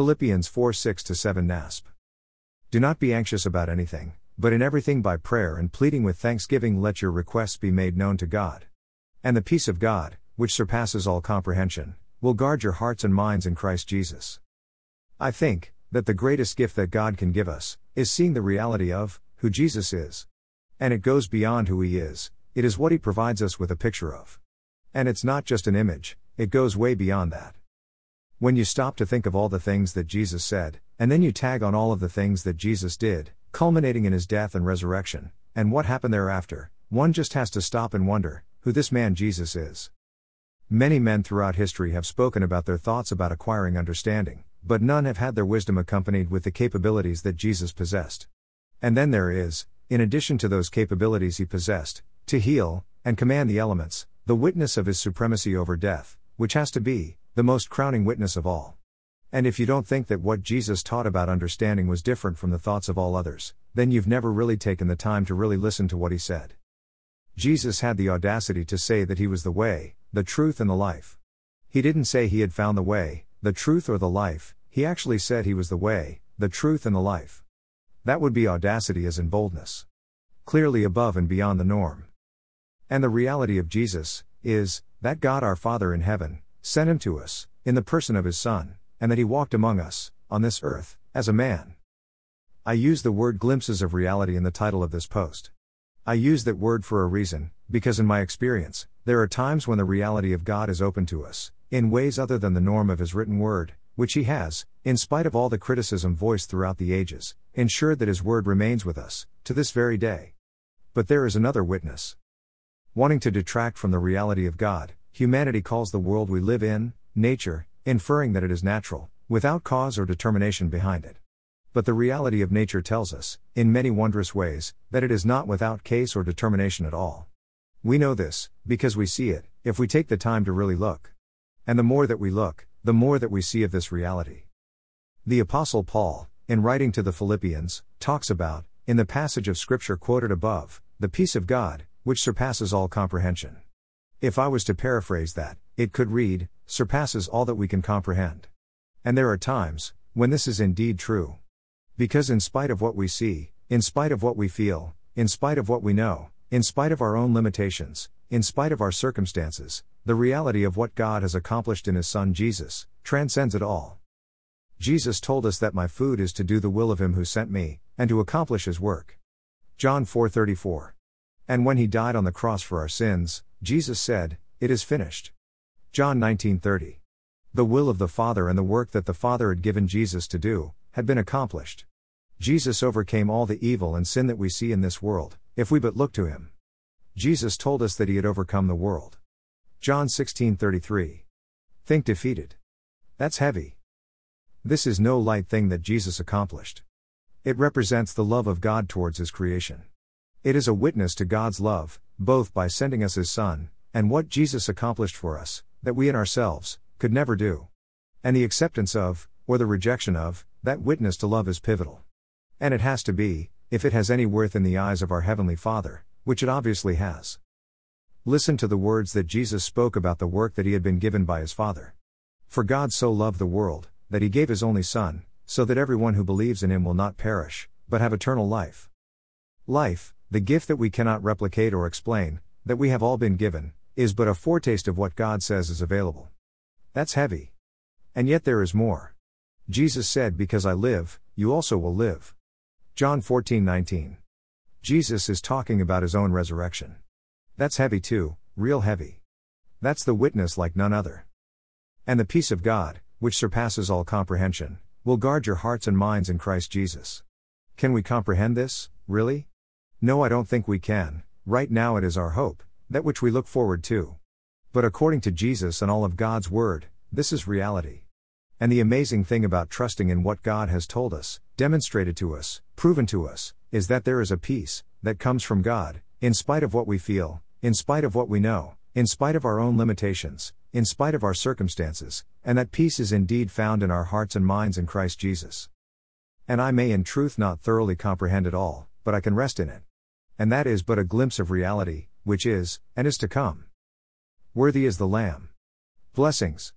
Philippians 4 6 7 NASB. Do not be anxious about anything, but in everything by prayer and pleading with thanksgiving let your requests be made known to God. And the peace of God, which surpasses all comprehension, will guard your hearts and minds in Christ Jesus. I think that the greatest gift that God can give us is seeing the reality of who Jesus is. And it goes beyond who he is, it is what he provides us with a picture of. And it's not just an image, it goes way beyond that. When you stop to think of all the things that Jesus said, and then you tag on all of the things that Jesus did, culminating in his death and resurrection, and what happened thereafter, one just has to stop and wonder who this man Jesus is. Many men throughout history have spoken about their thoughts about acquiring understanding, but none have had their wisdom accompanied with the capabilities that Jesus possessed. And then there is, in addition to those capabilities he possessed, to heal and command the elements, the witness of his supremacy over death, which has to be the most crowning witness of all. And if you don't think that what Jesus taught about understanding was different from the thoughts of all others, then you've never really taken the time to really listen to what he said. Jesus had the audacity to say that he was the way, the truth, and the life. He didn't say he had found the way, the truth, or the life, he actually said he was the way, the truth, and the life. That would be audacity as in boldness. Clearly above and beyond the norm. And the reality of Jesus is that God our Father in heaven sent him to us, in the person of his Son, and that he walked among us, on this earth, as a man. I use the word glimpses of reality in the title of this post. I use that word for a reason, because in my experience, there are times when the reality of God is open to us, in ways other than the norm of his written word, which he has, in spite of all the criticism voiced throughout the ages, ensured that his word remains with us, to this very day. But there is another witness. Wanting to detract from the reality of God, humanity calls the world we live in, nature, inferring that it is natural, without cause or determination behind it. But the reality of nature tells us, in many wondrous ways, that it is not without case or determination at all. We know this, because we see it, if we take the time to really look. And the more that we look, the more that we see of this reality. The Apostle Paul, in writing to the Philippians, talks about, in the passage of Scripture quoted above, the peace of God, which surpasses all comprehension. If I was to paraphrase that, it could read, surpasses all that we can comprehend. And there are times, when this is indeed true. Because in spite of what we see, in spite of what we feel, in spite of what we know, in spite of our own limitations, in spite of our circumstances, the reality of what God has accomplished in His Son Jesus transcends it all. Jesus told us that my food is to do the will of Him who sent me, and to accomplish His work. John 4:34. And when He died on the cross for our sins, Jesus said, It is finished. John 19:30. The will of the Father and the work that the Father had given Jesus to do had been accomplished. Jesus overcame all the evil and sin that we see in this world, if we but look to him. Jesus told us that he had overcome the world. John 16:33. Think defeated. That's heavy. This is no light thing that Jesus accomplished. It represents the love of God towards his creation. It is a witness to God's love, both by sending us His Son, and what Jesus accomplished for us, that we in ourselves could never do. And the acceptance of, or the rejection of, that witness to love is pivotal. And it has to be, if it has any worth in the eyes of our Heavenly Father, which it obviously has. Listen to the words that Jesus spoke about the work that he had been given by his Father. For God so loved the world, that he gave his only Son, so that everyone who believes in him will not perish, but have eternal life. Life, the gift that we cannot replicate or explain, that we have all been given, is but a foretaste of what God says is available. That's heavy. And yet there is more. Jesus said, Because I live, you also will live. John 14 19. Jesus is talking about his own resurrection. That's heavy too, real heavy. That's the witness like none other. And the peace of God, which surpasses all comprehension, will guard your hearts and minds in Christ Jesus. Can we comprehend this, really? No, I don't think we can. Right now it is our hope, that which we look forward to. But according to Jesus and all of God's Word, this is reality. And the amazing thing about trusting in what God has told us, demonstrated to us, proven to us, is that there is a peace that comes from God, in spite of what we feel, in spite of what we know, in spite of our own limitations, in spite of our circumstances, and that peace is indeed found in our hearts and minds in Christ Jesus. And I may in truth not thoroughly comprehend it all, but I can rest in it and that is but a glimpse of reality, which is, and is to come. Worthy is the Lamb. Blessings.